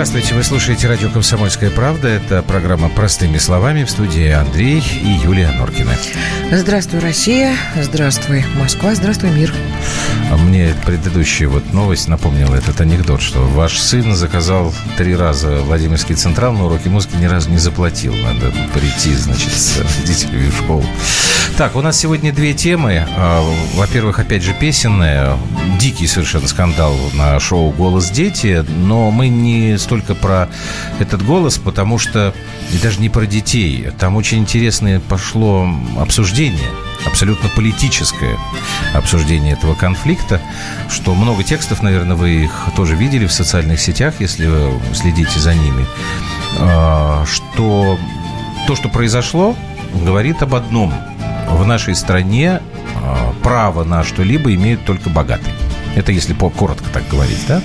Здравствуйте, вы слушаете радио «Комсомольская правда». Это программа «Простыми словами» в студии Андрей и Юлия Норкина. Здравствуй, Россия. Здравствуй, Москва. Здравствуй, мир. А мне предыдущая вот новость напомнила этот анекдот, что ваш сын заказал три раза Владимирский Централ, но уроки музыки ни разу не заплатил. Надо прийти, значит, с родителями в школу. Так, у нас сегодня две темы. А, во-первых, опять же, песенная. Дикий совершенно скандал на шоу «Голос дети», но мы не столько про этот голос, потому что и даже не про детей. Там очень интересное пошло обсуждение, абсолютно политическое обсуждение этого конфликта, что много текстов, наверное, вы их тоже видели в социальных сетях, если вы следите за ними, а, что то, что произошло, говорит об одном. В нашей стране а, право на что-либо имеют только богатые. Это если коротко так говорить, да?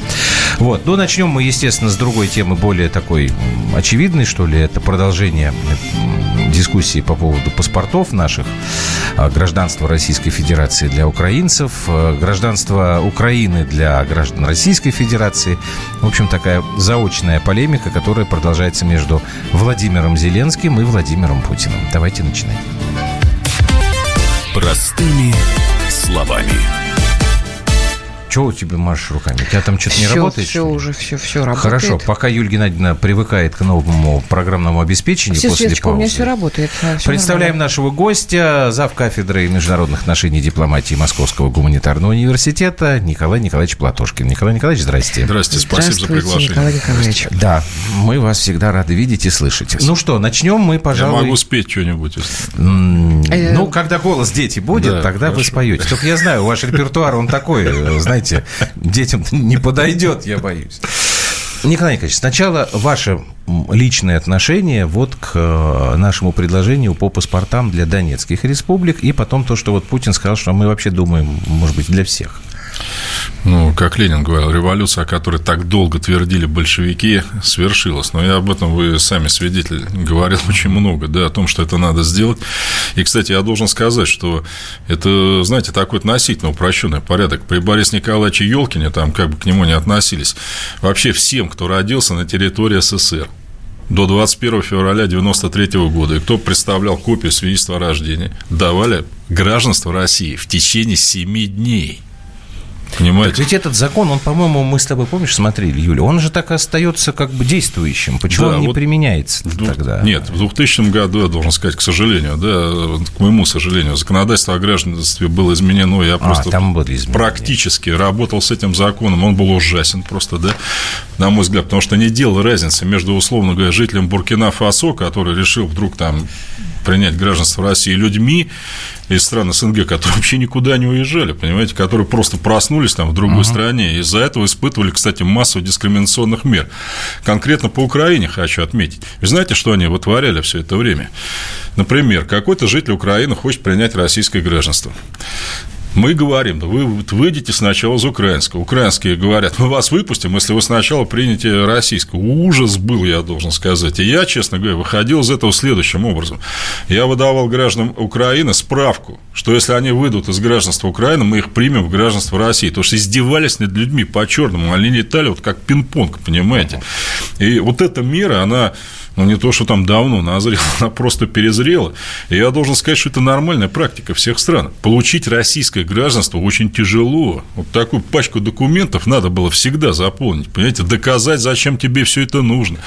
Вот. Ну, начнем мы, естественно, с другой темы, более такой очевидной, что ли. Это продолжение дискуссии по поводу паспортов наших, а, гражданства Российской Федерации для украинцев, а, гражданство Украины для граждан Российской Федерации. В общем, такая заочная полемика, которая продолжается между Владимиром Зеленским и Владимиром Путиным. Давайте начинать. Простыми словами. Чего у тебя машешь руками? У тебя там что-то не работает? Все уже, все, все работает. Хорошо, пока Юлия Геннадьевна привыкает к новому программному обеспечению все, после Светочка, паузы. у меня все работает. Все Представляем нормально. нашего гостя, зав. кафедры международных отношений и дипломатии Московского гуманитарного университета Николай Николаевич Платошкин. Николай Николаевич, здрасте. Здрасте, спасибо за Здравствуйте, приглашение. Николай Николаевич. Да, мы вас всегда рады видеть и слышать. Ну что, начнем мы, Я пожалуй... могу спеть что-нибудь. Э, Ну, когда голос дети будет, Да, тогда вы споете. Только я знаю, ваш репертуар, он такой, э, знаете, детям не подойдет, я боюсь. Николай Николаевич, сначала ваше личное отношение вот к э, нашему предложению по паспортам для донецких республик, и потом то, что вот Путин сказал, что мы вообще думаем, может быть, для всех. Ну, как Ленин говорил, революция, о которой так долго твердили большевики, свершилась. Но я об этом вы сами свидетель говорил очень много, да, о том, что это надо сделать. И, кстати, я должен сказать, что это, знаете, такой относительно упрощенный порядок. При Борисе Николаевиче Елкине, там как бы к нему не относились, вообще всем, кто родился на территории СССР, до 21 февраля 1993 года, и кто представлял копию свидетельства о рождении, давали гражданство России в течение 7 дней. Так Понимаете? ведь этот закон, он, по-моему, мы с тобой, помнишь, смотрели, Юля, он же так и остается как бы действующим. Почему Да, он не вот применяется В двух- тогда? Нет, в 2000 году, я должен сказать, к сожалению, да, к моему сожалению, законодательство о гражданстве было изменено, я просто А, там были изменения. практически работал с этим законом, он был ужасен просто, да, на мой взгляд, потому что не делал разницы между, условно говоря, жителем Буркина-Фасо, который решил вдруг там принять гражданство России, людьми из стран СНГ, которые вообще никуда не уезжали, понимаете, которые просто проснулись там в другой стране, и из-за этого испытывали, кстати, массу дискриминационных мер. Конкретно по Украине хочу отметить. Вы знаете, что они вытворяли все это время? Например, какой-то житель Украины хочет принять российское гражданство. Мы говорим, вы выйдете сначала из украинского. Украинские говорят, мы вас выпустим, если вы сначала примете российское. Ужас был, я должен сказать. И я, честно говоря, выходил из этого следующим образом. Я выдавал гражданам Украины справку, что если они выйдут из гражданства Украины, мы их примем в гражданство России. Потому что издевались над людьми по-черному. Они летали вот как пинг-понг, понимаете. И вот эта мера, она ну, не то, что там давно назрела, она просто перезрела. И я должен сказать, что это нормальная практика всех стран. Получить российское гражданство очень тяжело. Вот такую пачку документов надо было всегда заполнить, понимаете, доказать, зачем тебе все это нужно.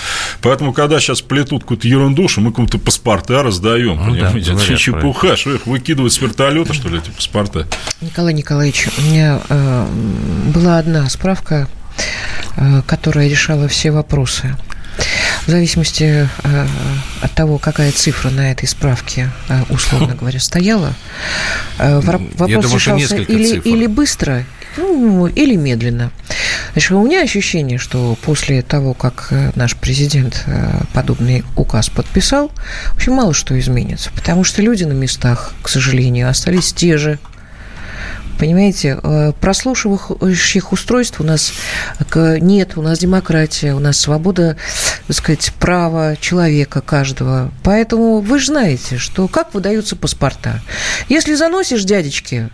Поэтому, когда сейчас плетут какую-то ерунду, что мы кому-то паспорта раздаем, Ну да, понимаете, говорят это чепуха, что их выкидывают с вертолета, что ли, эти паспорта. Николай Николаевич, у меня э, была одна справка, э, которая решала все вопросы. В зависимости э, от того, какая цифра на этой справке, э, условно говоря, стояла, э, вор- Я вопрос думаю, что несколько или, цифр. или быстро, ну, или медленно. Значит, у меня ощущение, что после того, как э, наш президент э, подобный указ подписал, в общем, мало что изменится, потому что люди на местах, к сожалению, остались те же, Понимаете, э, прослушивающих устройств у нас к- нет, у нас демократия, у нас свобода, так сказать, права человека каждого. Поэтому вы же знаете, что как выдаются паспорта. Если заносишь дядечки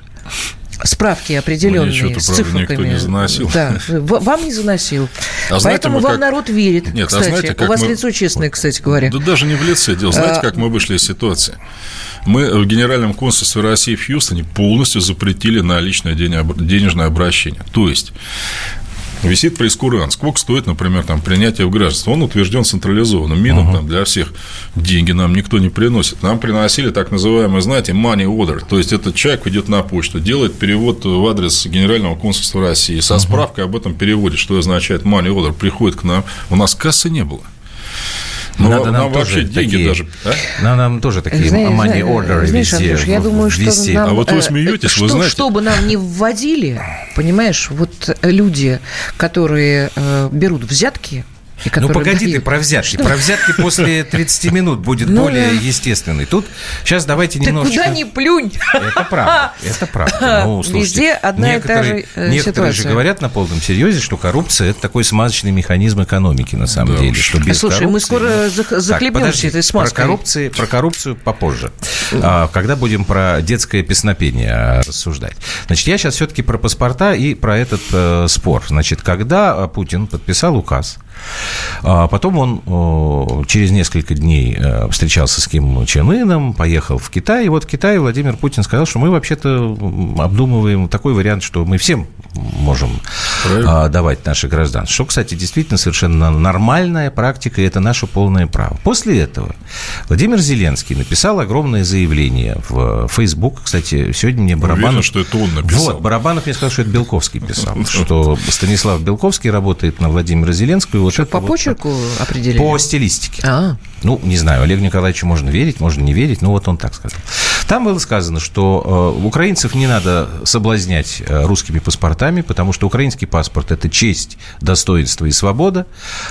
справки определенные Мне с цифрами. никто не заносил. Да, вам не заносил. А знаете, Поэтому вам как- народ верит. Нет, а кстати, знаете, у как вас мы- лицо честное, кстати говоря. Да даже не в лице дело. Знаете, А- как мы вышли из ситуации? Мы в Генеральном консульстве России в Хьюстоне полностью запретили наличное дене- денежное обращение. То есть Висит прескурант. Сколько стоит, например, там, принятие в гражданство? Он утвержден централизованно. Мином там, для всех. Деньги нам никто не приносит. Нам приносили так называемый, знаете, money order. То есть, этот человек идет на почту, делает перевод в адрес Генерального консульства России со справкой об этом переводе, что означает money order, приходит к нам. У нас кассы не было. Но Надо нам нам вообще тоже деньги такие- даже... а? Нам, нам тоже такие Знаешь, money order знаешь, везде Андрюш, я думаю, что ввести. нам, А вот вы э, смеетесь, что, вы знаете- Что бы нам не вводили, понимаешь, вот люди, которые э, берут взятки, Ну, погоди ты дают- про взятки. Про взятки после 30 минут будет Ну более да. естественный. Тут сейчас давайте Ты немножечко... куда ни плюнь. Это правда, это правда. Ну, слушайте, Везде одна и та некоторые, же, э, Некоторые же ситуация. говорят на полном серьезе, что коррупция – это такой смазочный механизм экономики, на самом Да деле. Что без Слушай, мы коррупции- скоро зах- Так, захлебнемся подожди, этой про, смазкой. коррупции, про коррупцию попозже, А, когда будем про детское песнопение а, рассуждать. Значит, я сейчас все-таки про паспорта и про этот э, спор. Значит, когда а, Путин подписал указ, а Потом он через несколько дней э, встречался с Ким Чен Ыном, поехал в Китай. И вот в Китае Владимир Путин сказал, что мы вообще-то обдумываем такой вариант, что мы всем можем Правильно. а, давать наши гражданства. Что, кстати, действительно совершенно нормальная практика, и это наше полное право. После этого Владимир Зеленский написал огромное заявление в Facebook. Кстати, сегодня мне Уверен, Барабанов... что это он написал. Вот, Барабанов мне сказал, что это Белковский писал, что Станислав Белковский работает на Владимира Зеленского. и вот Что, это по вот почерку определили? по стилистике. А, Ну, не знаю, Олегу Николаевичу можно верить, можно не верить, но вот он так сказал. Там было сказано, что э, украинцев не надо соблазнять э, русскими паспортами, потому что украинский паспорт – это честь, достоинство и свобода,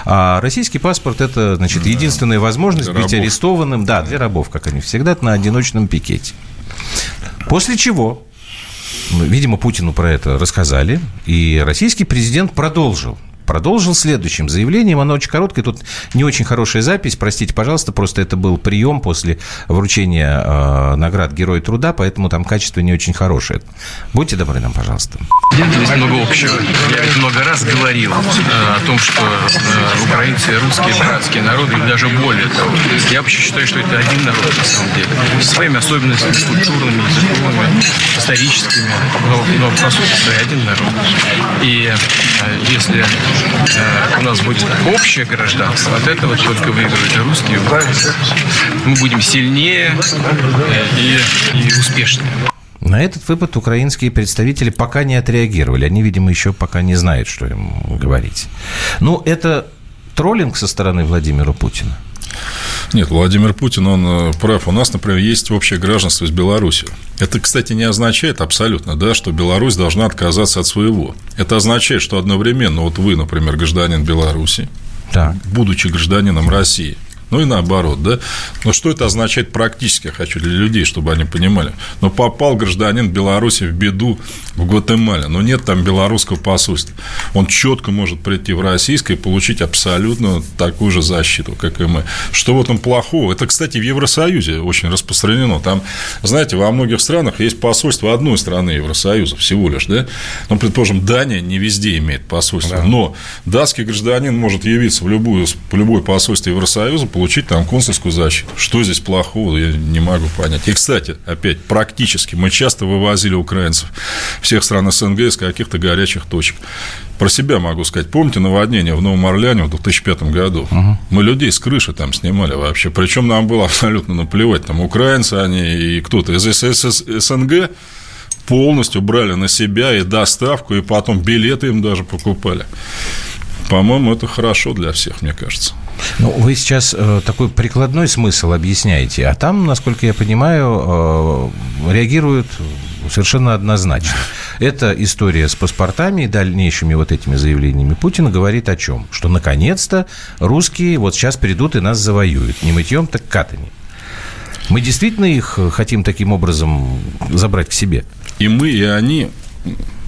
а российский паспорт – это, значит, единственная возможность Для быть рабов. арестованным, да, для рабов, как они всегда, на одиночном пикете. После чего ну, Видимо, Путину про это рассказали, и российский президент продолжил. Продолжил следующим заявлением. Оно очень короткое. Тут не очень хорошая запись. Простите, пожалуйста. Просто это был прием после вручения э, наград Герой труда, поэтому там качество не очень хорошее. Будьте добры нам, пожалуйста. Есть много общего. Я ведь много раз говорил э, о том, что э, украинцы русские братские народы, и даже более того. Я вообще считаю, что это один народ на самом деле. Со своими особенностями культурными, языковыми, историческими, но, но по сути своей один народ. И э, если у нас будет общее гражданство, от этого только выиграют русские. Мы будем сильнее э, и, и успешнее. На этот выпад украинские представители пока не отреагировали. Они, видимо, еще пока не знают, что им говорить. Ну, это троллинг со стороны Владимира Путина. Нет, Владимир Путин, он э, прав. У нас, например, есть общее гражданство с Беларусью. Это, кстати, не означает абсолютно, да, что Беларусь должна отказаться от своего. Это означает, что одновременно, вот вы, например, гражданин Беларуси, Так. будучи гражданином России, ну и наоборот, да. Но что это означает практически, я хочу для людей, чтобы они понимали. Но попал гражданин Беларуси в беду в Гватемале, но нет там белорусского посольства. Он четко может прийти в российское и получить абсолютно такую же защиту, как и мы. Что в этом плохого? Это, кстати, в Евросоюзе очень распространено. Там, знаете, во многих странах есть посольство одной страны Евросоюза всего лишь, да? Ну, предположим, Дания не везде имеет посольство, но датский гражданин может явиться в, любую, в любое посольство Евросоюза, получить там консульскую защиту. Что здесь плохого, я не могу понять. И, кстати, опять, практически, мы часто вывозили украинцев всех стран СНГ из каких-то горячих точек. Про себя могу сказать. Помните наводнение в Новом Орлеане в 2005 году? Мы людей с крыши там снимали вообще. Причем нам было абсолютно наплевать. Там украинцы они и кто-то из СС СНГ полностью брали на себя и доставку, и потом билеты им даже покупали. По-моему, это хорошо для всех, мне кажется. Ну, вы сейчас э, такой прикладной смысл объясняете, а там, насколько я понимаю, э, реагируют совершенно однозначно. Эта история с паспортами и дальнейшими вот этими заявлениями Путина говорит о чем? Что, наконец-то, русские вот сейчас придут и нас завоюют. Не мытьем, так катани. Мы действительно их хотим таким образом забрать к себе? И мы, и они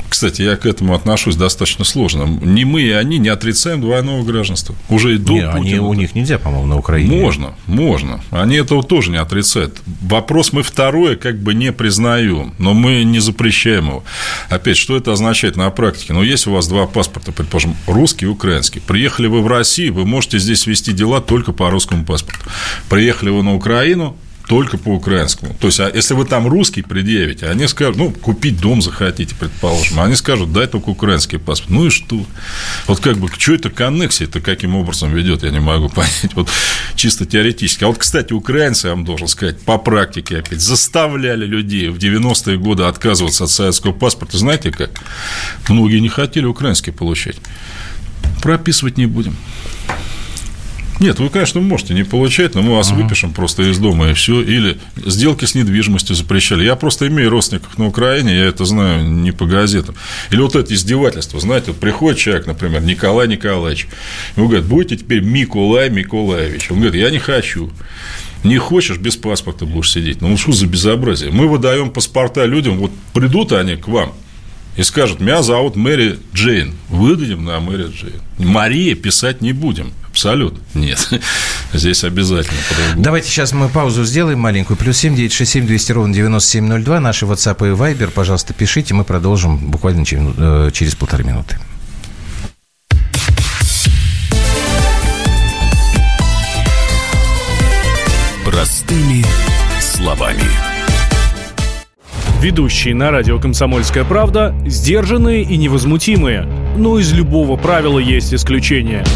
Кстати, я к этому отношусь достаточно сложно. Ни мы, и они не отрицаем двойного гражданства. Уже и до Не, они, у них нельзя, по-моему, на Украине. Можно, можно. Они этого тоже не отрицают. Вопрос мы второе как бы не признаем, но мы не запрещаем его. Опять, что это означает на практике? Ну, есть у вас два паспорта, предположим, русский и украинский. Приехали вы в Россию, вы можете здесь вести дела только по русскому паспорту. Приехали вы на Украину, только по украинскому. То есть, а если вы там русский предъявите, они скажут, ну, купить дом захотите, предположим, они скажут, дай только украинский паспорт. Ну и что? Вот как бы, что это коннексия это каким образом ведет, я не могу понять. Вот чисто теоретически. А вот, кстати, украинцы, я вам должен сказать, по практике опять заставляли людей в 90-е годы отказываться от советского паспорта. Знаете как? Многие не хотели украинский получать. Прописывать не будем. Нет, вы, конечно, можете не получать, но мы вас uh-huh. выпишем просто из дома и все. Или сделки с недвижимостью запрещали. Я просто имею родственников на Украине, я это знаю не по газетам. Или вот это издевательство, знаете, вот приходит человек, например, Николай Николаевич, он говорит, будете теперь Миколай Миколаевич. Он говорит, я не хочу. Не хочешь, без паспорта будешь сидеть. Ну, что за безобразие? Мы выдаем паспорта людям, вот придут они к вам, и скажут, меня зовут Мэри Джейн, выдадим на Мэри Джейн. Мария писать не будем. Абсолютно. Нет. Здесь обязательно. Давайте сейчас мы паузу сделаем маленькую. Плюс семь девять шесть семь двести ровно девяносто семь ноль два. Наши WhatsApp и Viber, пожалуйста, пишите. Мы продолжим буквально через, э, через полторы минуты. Простыми словами. Ведущие на радио «Комсомольская правда» сдержанные и невозмутимые. Но из любого правила есть исключение –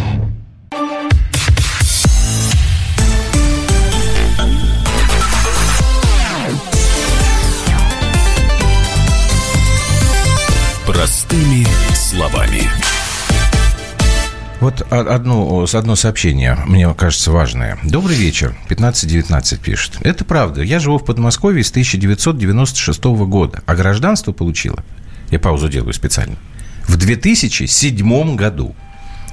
Простыми словами. Вот одно, одно сообщение, мне кажется, важное. Добрый вечер, 1519 пишет. Это правда, я живу в Подмосковье с 1996 года, а гражданство получила, я паузу делаю специально, в 2007 году.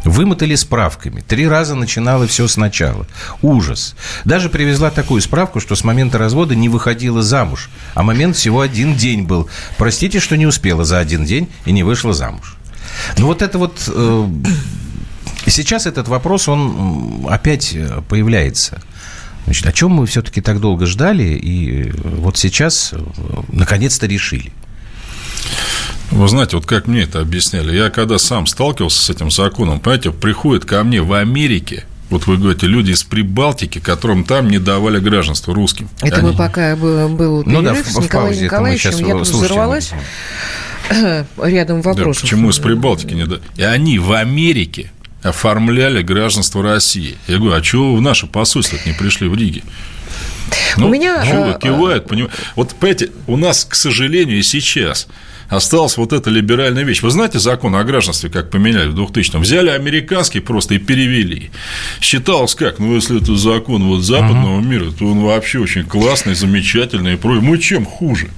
Вымотали справками. Три раза начинала все сначала. Ужас. Даже привезла такую справку, что с момента развода не выходила замуж. А момент всего один день был. Простите, что не успела за один день и не вышла замуж. Ну вот это вот... Э, сейчас этот вопрос, он опять появляется. Значит, о чем мы все-таки так долго ждали и вот сейчас э, наконец-то решили? Вы знаете, вот как мне это объясняли, я когда сам сталкивался с этим законом, понимаете, приходит ко мне в Америке вот вы говорите, люди из Прибалтики, которым там не давали гражданство русским. Это Они... мы пока был, был перерыв ну, да, с Николаем паузе, Николаевичем, я тут взорвалась рядом вопросов. Да, почему из Прибалтики не дали? И они в Америке оформляли гражданство России. Я говорю, а чего в наше посольство не пришли в Риге? Ну, у меня... Чего, кивают, понимаете? Вот, понимаете, у нас, к сожалению, и сейчас осталась вот эта либеральная вещь. Вы знаете закон о гражданстве, как поменяли в 2000-м? Взяли американский просто и перевели. Считалось как? Ну, если это закон вот западного uh-huh. мира, то он вообще очень классный, замечательный и прочее. Мы чем хуже?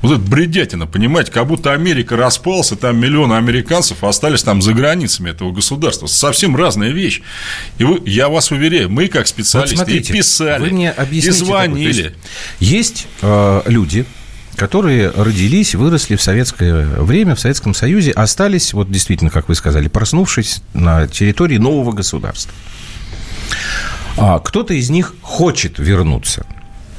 Вот это бредятина, понимаете, как будто Америка распался, там миллионы американцев остались там за границами этого государства. Совсем разная вещь. И вы, я вас уверяю, мы как специалисты вот смотрите, и писали, вы мне и звонили. Такой, есть, есть э, люди, которые родились, выросли в советское время, в Советском Союзе, остались, вот действительно, как вы сказали, проснувшись на территории нового государства. А кто-то из них хочет вернуться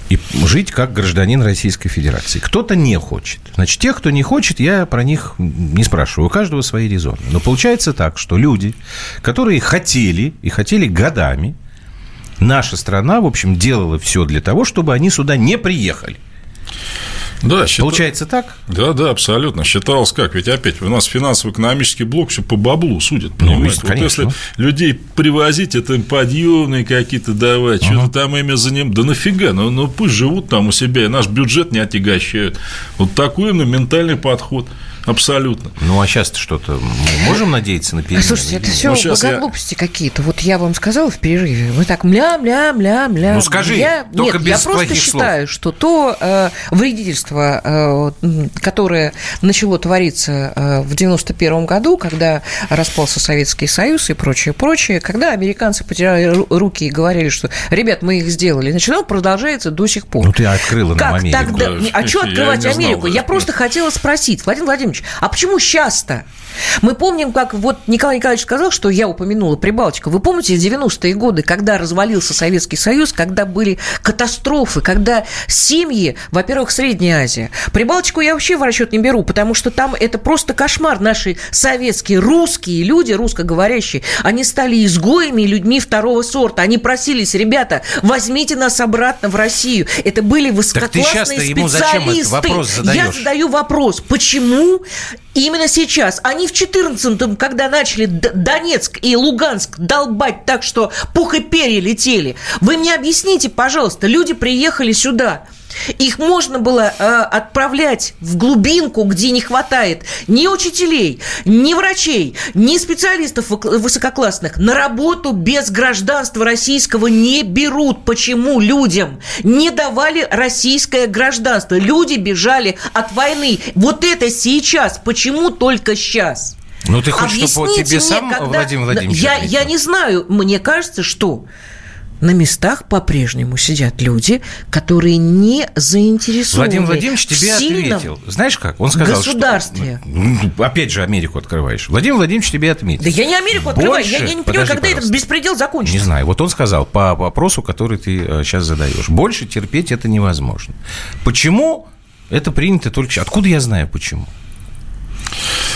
и жить как гражданин Российской Федерации. Кто-то не хочет. Значит, тех, кто не хочет, я про них не спрашиваю. У каждого свои резоны. Но получается так, что люди, которые хотели, и хотели годами, наша страна, в общем, делала все для того, чтобы они сюда не приехали. Да, считал... Получается так? Да, да, абсолютно. Считалось как? Ведь опять у нас финансово-экономический блок все по баблу судят, ну, понимаете? Ну, вот если людей привозить, это им подъемные какие-то давать, ага. что-то там ими за ним, да нафига, ну, ну пусть живут там у себя, и наш бюджет не отягощают. Вот такой именно ментальный подход. Абсолютно. Ну, а сейчас что-то мы можем надеяться на перемены? Слушайте, это все Ну, щас я- какие-то. Вот я вам сказала в перерыве, вы так мля-мля-мля-мля. Ну, скажи, я... только Нет, без я просто плохих считаю, что то э, вредительство, э, которое начало твориться э, в 91 году, когда распался Советский Союз и прочее, прочее, когда американцы потеряли ру- руки и говорили, что, ребят, мы их сделали, оно продолжается до сих пор. Ну, ты открыла нам Как Америку. тогда? Да, А что я открывать знал Америку? даже. Я просто хотела спросить, Владимир Владимирович, а почему сейчас-то? Мы помним, как вот Николай Николаевич сказал, что я упомянула Прибалтику. Вы помните 90-е годы, когда развалился Советский Союз, когда были катастрофы, когда семьи, во-первых, Средняя Азия. Прибалтику я вообще в расчет не беру, потому что там это просто кошмар. Наши советские, русские люди, русскоговорящие, они стали изгоями и людьми второго сорта. Они просились, ребята, возьмите нас обратно в Россию. Это были высококлассные щас-то ему зачем этот специалисты. вопрос Я задаешь? задаю вопрос, почему именно сейчас? Они в 14-м, когда начали Донецк и Луганск долбать так, что пух и перья летели. Вы мне объясните, пожалуйста, люди приехали сюда. Их можно было э, отправлять в глубинку, где не хватает ни учителей, ни врачей, ни специалистов высок- высококлассных. На работу без гражданства российского не берут. Почему людям не давали российское гражданство? Люди бежали от войны. Вот это сейчас. Почему только сейчас? Ну, ты хочешь, чтобы Объясните тебе мне, сам когда- Владимир Владимирович Я, ответил? я не знаю. Мне кажется, что на местах по-прежнему сидят люди, которые не заинтересованы Владимир Владимирович тебе ответил. Знаешь как? Он сказал, государстве. что... Ну, Опять же Америку открываешь. Владимир Владимирович тебе отметил. Да я не Америку открываю, я, Больше- я не понимаю, Подожди, когда этот пожалуйста. беспредел закончится. Не знаю. Вот он сказал по вопросу, который ты сейчас задаешь. Больше терпеть это невозможно. Почему это принято только... Откуда я знаю почему?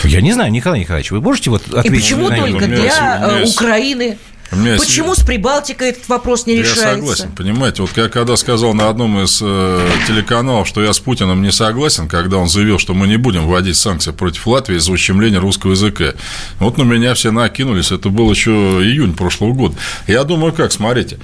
Я не знаю, Николай Николаевич, вы можете вот И ответить почему на только для э, Украины? У меня есть- Почему с Прибалтикой этот вопрос не Я решается? согласен, понимаете, вот я когда сказал на одном из э, телеканалов, что я с Путиным не согласен, когда он заявил, что мы не будем вводить санкции против Латвии из-за ущемления русского языка, вот на меня все накинулись, это был еще июнь прошлого года. Я думаю, как, смотрите,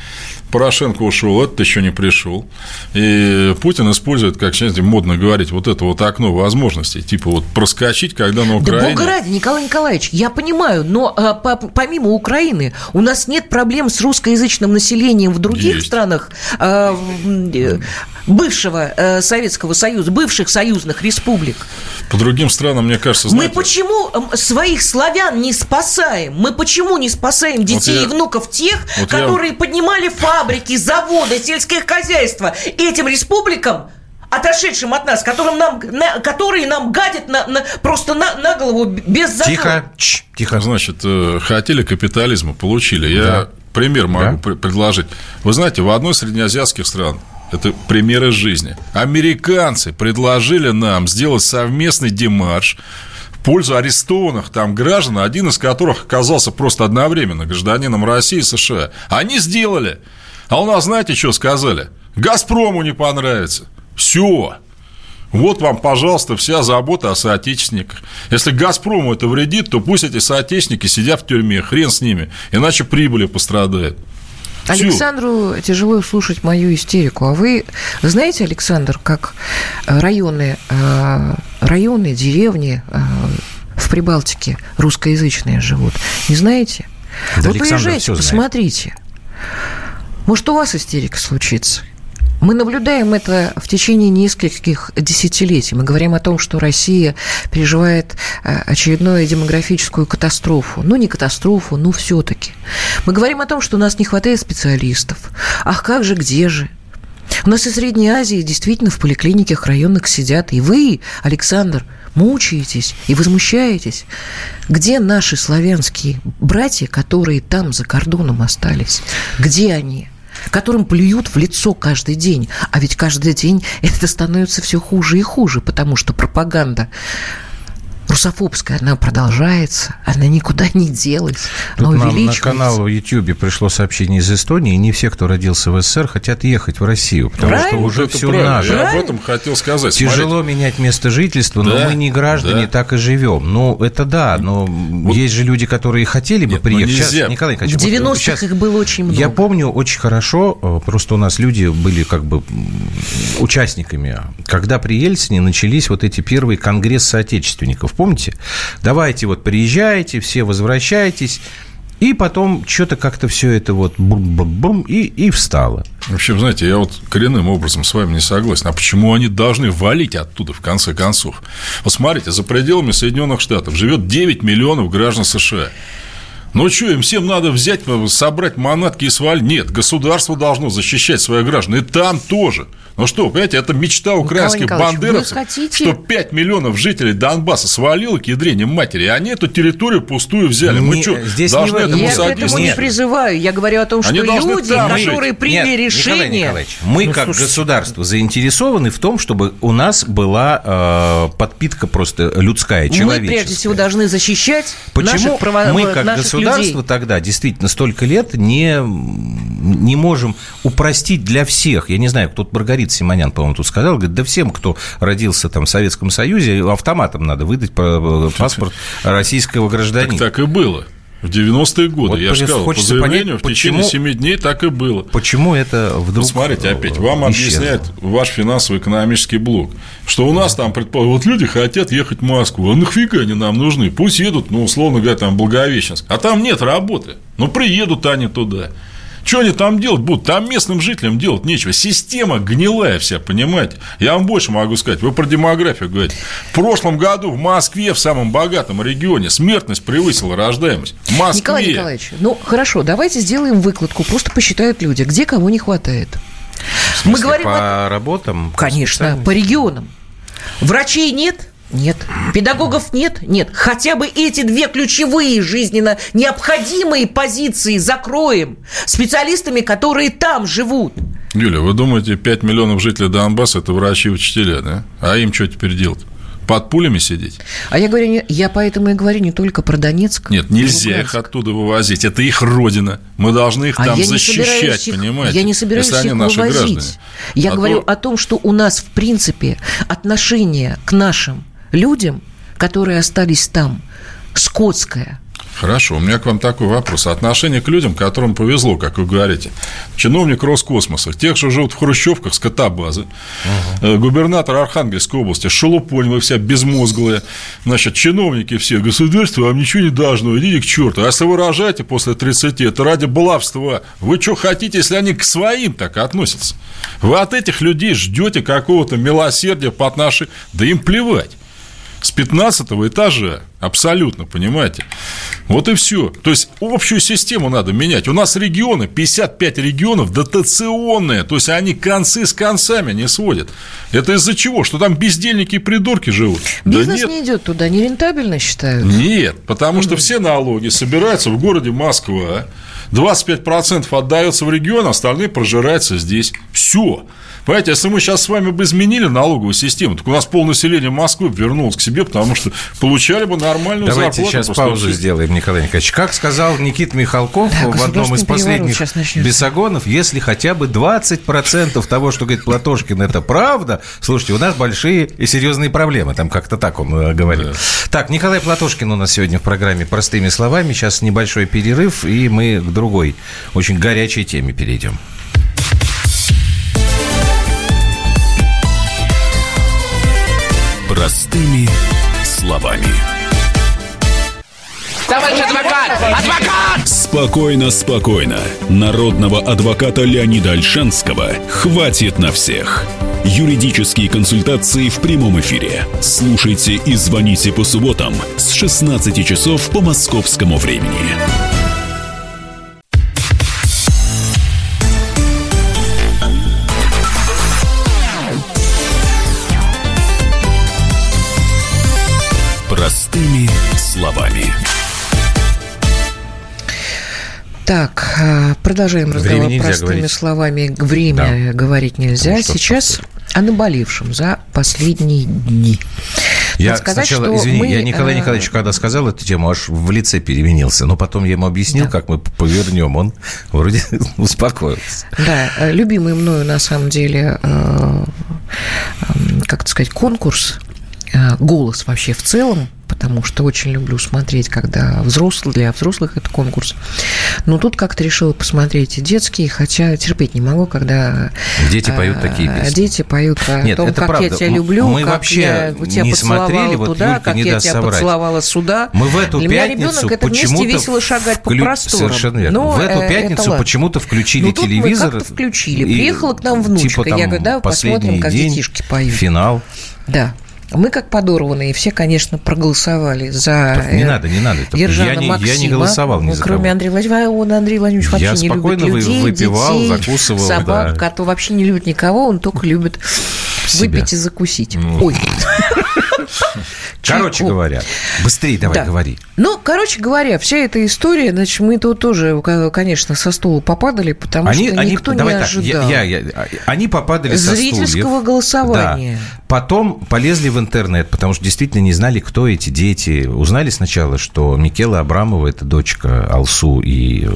Порошенко ушел, этот еще не пришел, и Путин использует, как сейчас модно говорить, вот это вот окно возможностей, типа вот проскочить, когда на Да Украине... бога ради, Николай Николаевич, я понимаю, но а, по- помимо Украины у нас нет проблем с русскоязычным населением в других Есть. странах м, э, бывшего э, Советского Союза, бывших союзных республик. По другим странам, мне кажется, Мы знаете... почему м, своих славян не спасаем? Мы почему не спасаем детей я- и внуков тех, вот я- которые поднимали фабрики, заводы, сельское хозяйство этим республикам? Отошедшим от нас, которым нам, на- которые нам гадят на, на- просто на, на голову без закона. Тихо, Чш, тихо. Значит, э, хотели капитализма, получили. Я Да. пример могу Да. пр- предложить. Вы знаете, в одной из среднеазиатских стран это примеры жизни. Американцы предложили нам сделать совместный демарш в пользу арестованных там граждан, один из которых оказался просто одновременно гражданином России и США. Они сделали. А у нас, знаете, что сказали? Газпрому не понравится. Все. Вот вам, пожалуйста, вся забота о соотечественниках. Если «Газпрому» это вредит, то пусть эти соотечественники сидят в тюрьме, хрен с ними, иначе прибыли пострадает. Всё. Александру тяжело слушать мою истерику. А вы знаете, Александр, как э, районы, э, районы деревни э, в Прибалтике русскоязычные живут? Не знаете? Да Вы Александр поезжайте, всё знает. посмотрите. Может, у вас истерика случится? Мы наблюдаем это в течение нескольких десятилетий. Мы говорим о том, что Россия переживает э, очередную демографическую катастрофу. Ну, не катастрофу, но все-таки. Мы говорим о том, что у нас не хватает специалистов. Ах, как же, где же? У нас из Средней Азии действительно в поликлиниках районных сидят. И вы, Александр, мучаетесь и возмущаетесь. Где наши славянские братья, которые там за кордоном остались? Где они? Которым плюют в лицо каждый день. А ведь каждый день это становится все хуже и хуже, потому что пропаганда русофобская, она продолжается, она никуда не делась, она Тут нам на увеличивается. канал в YouTube пришло сообщение из Эстонии, и не все, кто родился в СССР, хотят ехать в Россию, потому Правильно. что уже Это все правильно. наше. Я об этом хотел сказать. Тяжело менять место жительства, но Да, мы не граждане, да. так и живем. Ну, это да, но есть же люди, которые хотели бы Нет, ну приехать. Сейчас, Николай В Николаевич, вот 90-х сейчас их было очень много. Я помню очень хорошо, э, просто у нас люди были как бы участниками, когда при Ельцине начались вот эти первые конгрессы отечественников. Помните? Давайте вот приезжайте, все возвращайтесь. И потом что-то как-то все это вот бум-бум-бум и, и встало. В общем, знаете, я вот коренным образом с вами не согласен. А почему они должны валить оттуда, в конце концов? Вот смотрите, за пределами Соединенных Штатов живет 9 миллионов граждан США. Ну что, им всем надо взять, собрать манатки и свалить? Нет, государство должно защищать своих граждан. И там тоже. Ну что, понимаете, это мечта украинских Николай бандеровцев, хотите- что 5 миллионов жителей Донбасса свалило к ядрению матери, и они эту территорию пустую взяли. Мы Не- что, здесь не должны этом этому Я к садись. этому не призываю. Я говорю о том, что Они люди, там жить. которые приняли Нет, Николай решение... Николаевич, мы Ну, как слушайте. государство заинтересованы в том, чтобы у нас была э, подпитка просто людская, Мы человеческая. прежде всего должны защищать Почему наших, право... мы, как наших государство, людей. тогда действительно столько лет не, не можем упростить для всех? Я не знаю, тут Маргарита Симонян, по-моему, тут сказал, говорит, да всем, кто родился там в Советском Союзе, автоматом надо выдать по- паспорт российского гражданина. Так, так и было. В 90-е годы, Вот я же сказал, по заявлению, понять, в течение почему- 7 дней так и было. Почему это вдруг Смотрите, опять, э, вам исчезло? объясняет ваш финансово-экономический блок, что у нас там, предположим, вот люди хотят ехать в Москву, а нахфига они нам нужны? Пусть едут, ну, условно говоря, там, Благовещенск, а там нет работы, ну, приедут они туда. Что они там делать будут? Там местным жителям делать нечего. Система гнилая вся, понимаете? Я вам больше могу сказать. Вы про демографию говорите. В прошлом году в Москве, в самом богатом регионе, смертность превысила рождаемость. В Москве. Николай Николаевич, ну хорошо, давайте сделаем выкладку, просто посчитают люди, где кого не хватает. В Мы смысле, говорим по работам? по Конечно, по регионам. Врачей нет? Нет. Педагогов нет? Нет. Хотя бы эти две ключевые жизненно необходимые позиции закроем специалистами, которые там живут. Юля, вы думаете, 5 миллионов жителей Донбасса – это врачи и учителя, да? А им что теперь делать? Под пулями сидеть? А я говорю, я поэтому и говорю не только про Донецк. Нет, нельзя их оттуда вывозить. Это их родина. Мы должны их А там защищать, их- понимаете? Я не собираюсь если они их наши вывозить. граждане. Я А говорю то- о том, что у нас, в принципе, отношение к нашим людям, которые остались там, скотское. Хорошо, у меня к вам такой вопрос. Отношение к людям, которым повезло, как вы говорите. Чиновник Роскосмоса, тех, что живут в хрущевках, скотобазы, э, губернатор Архангельской области, Шелупонь, вы вся безмозглые, значит, чиновники все, государство вам ничего не должно, идите к черту. А если вы рожаете после 30, это ради баловства. Вы что хотите, если они к своим так относятся? Вы от этих людей ждете какого-то милосердия по отношению... Да им плевать с 15 этажа. Абсолютно, понимаете? Вот и все. То есть общую систему надо менять. У нас регионы, 55 регионов дотационные. То есть они концы с концами не сводят. Это из-за чего? Что там бездельники и придурки живут? Бизнес да нет. не идет туда, нерентабельно считают. Нет, потому что все налоги собираются в городе Москва, 25% отдается в регион, остальные прожираются здесь. Все. Понимаете, если мы сейчас с вами бы изменили налоговую систему, так у нас полнаселение Москвы вернулось к себе, потому что получали бы нормальную Давайте зарплату. сейчас после паузу сделаем, Николай Николаевич. Как сказал Никита Михалков Да, в одном из последних сейчас бесогонов, если хотя бы 20% того, что говорит Платошкин, это правда, слушайте, у нас большие и серьезные проблемы. Там как-то так он э, говорил. Так, Николай Платошкин у нас сегодня в программе «Простыми словами». Сейчас небольшой перерыв, и мы к другой, очень горячей теме перейдем. Простыми словами. Товарищ адвокат! Адвокат! Спокойно, спокойно. Народного адвоката Леонида Альшанского хватит на всех. Юридические консультации в прямом эфире. Слушайте и звоните по субботам с 16 часов по московскому времени. Так, а, продолжаем разговор Время простыми говорить. словами. Время говорить нельзя. Что Сейчас о наболевшем за последние дни. Я сказать, сначала, что извини, мы, я Николай э, Николаевич, когда сказал эту тему, аж в лице переменился. Но потом я ему объяснил, да. как мы повернем. Он вроде успокоился. Да, э, любимый мною, на самом деле, э, как сказать, конкурс голос вообще в целом потому что очень люблю смотреть, когда взрослый, для взрослых это конкурс. Но тут как-то решила посмотреть детские, хотя терпеть не могу, когда... Дети поют такие песни. Дети поют о Нет, том, как правда. я тебя люблю, Мы как вообще я тебя не смотрели, туда, вот Юлька как не я тебя соврать. поцеловала сюда. Мы в эту Для пятницу меня ребенок это вместе весело шагать вклю... по просторам. Совершенно верно. Но в эту э, пятницу почему-то включили ну, телевизор. Мы включили. Приехала к нам внучка. Типа, там, я говорю, да, посмотрим, как день, детишки поют. Финал. Да. Мы, как подорванные, все, конечно, проголосовали за Не надо, не надо. Ержана я, не, Максима. я не голосовал ни за Кроме кого. Андрея Владимировича. Он, Андрей Владимирович, вообще я не любит людей, выпивал, детей, закусывал, собак, да. котов. Вообще не любит никого, он только любит Себя. выпить и закусить. Ну. Ой. Короче говоря, быстрее давай Да. говори. Ну, короче говоря, вся эта история, значит, мы тут тоже, конечно, со стула попадали, потому Они, что они, никто давай не так, ожидал. я, я- я- они попадали со Зрительского стульев. голосования. Да. Потом полезли в интернет, потому что действительно не знали, кто эти дети. Uзнали сначала, что Микела Абрамова – это дочка Алсу, и э,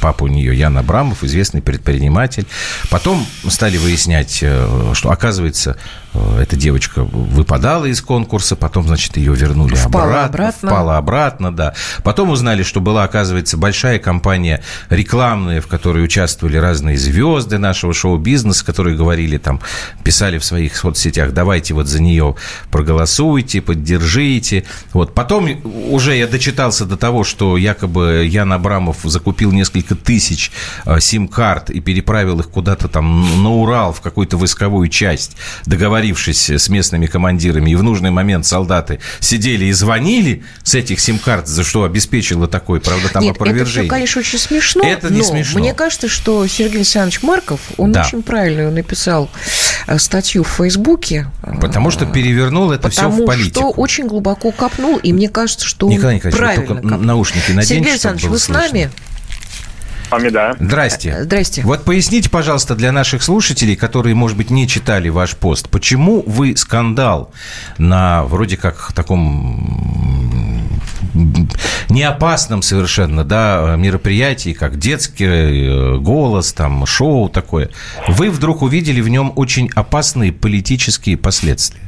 папа у нее Ян Абрамов, известный предприниматель. Потом стали выяснять, э, что, оказывается, эта девочка выпадала из конкурса, потом, значит, ее вернули Впала обратно. обратно. Впала обратно, да. Потом узнали, что была, оказывается, большая компания рекламная, в которой участвовали разные звезды нашего шоу-бизнеса, которые говорили там, писали в своих соцсетях, давайте вот за нее проголосуйте, поддержите. Вот. Потом уже я дочитался до того, что якобы Ян Абрамов закупил несколько тысяч э, сим-карт и переправил их куда-то там на Урал в какую-то войсковую часть, договорившись с местными командирами, и в нужный момент солдаты сидели и звонили с этих сим-карт, за что обеспечило такое, правда, там Нет, это опровержение. все, конечно, очень смешно. Это не но смешно. Мне кажется, что Сергей Александрович Марков, он Да. очень правильно написал э, статью в Фейсбуке. э, Потому что перевернул это все Потому в политику. что очень глубоко копнул, и мне кажется, что Николай он Николаевич, правильно только копнул. наушники наденьте, Сергей Александрович, вы с слышно. нами? Вами, да. Здрасте. Э, здрасте. Вот поясните, пожалуйста, для наших слушателей, которые, может быть, не читали ваш пост, почему вы скандал на вроде как таком неопасном совершенно, да, мероприятии, как детский э, голос, там, шоу такое, вы вдруг увидели в нем очень опасные политические последствия?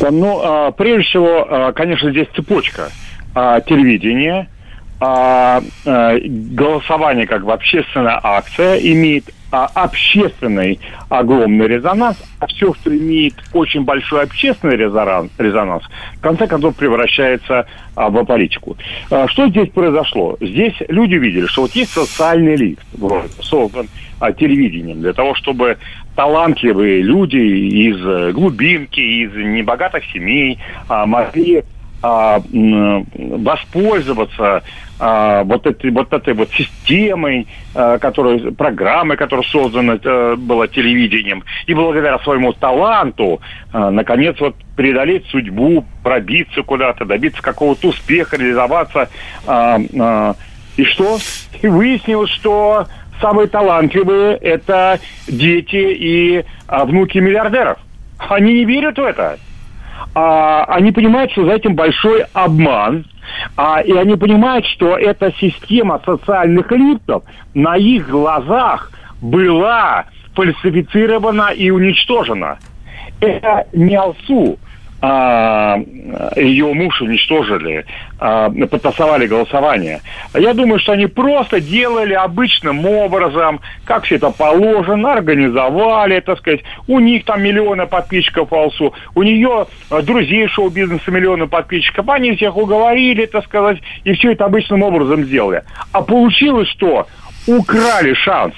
Ну, а, прежде всего, конечно, здесь цепочка а, телевидения, а, а, голосование как бы общественная акция имеет а, общественный огромный резонанс, а все, что имеет очень большой общественный резонанс, резонанс в конце концов превращается а, в политику. А, что здесь произошло? Здесь люди увидели, что вот есть социальный лифт, вот, создан а, телевидением для того, чтобы талантливые люди из э, глубинки, из небогатых семей а, могли а, воспользоваться а, вот этой вот этой вот системой, а, которая программой, которая создана э, была телевидением, и благодаря своему таланту, а, наконец вот преодолеть судьбу, пробиться куда-то, добиться какого-то успеха, реализоваться. а, а, и что? И выяснилось, что самые талантливые это дети и а, внуки миллиардеров. Они не верят в это а, они понимают, что за этим большой обман, а, и они понимают, что эта система социальных лифтов на их глазах была фальсифицирована и уничтожена. Это не Алсу, а, ее муж уничтожили, а, подтасовали голосование. Я думаю, что они просто делали обычным образом, как все это положено, организовали, так сказать. У них там миллионы подписчиков Алсу, у нее а, друзей шоу-бизнеса миллионы подписчиков. Они всех уговорили, так сказать, и все это обычным образом сделали. А получилось что? Украли шанс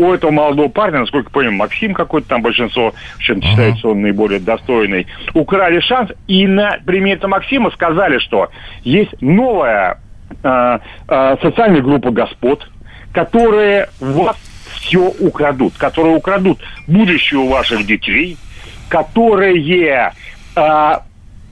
у этого молодого парня, насколько я понимаю, Максим какой-то там большинство, в общем, считается он наиболее достойный, украли шанс, и на примере Максима сказали, что есть новая э, э, социальная группа господ, которые вас все украдут, которые украдут будущее у ваших детей, которые э,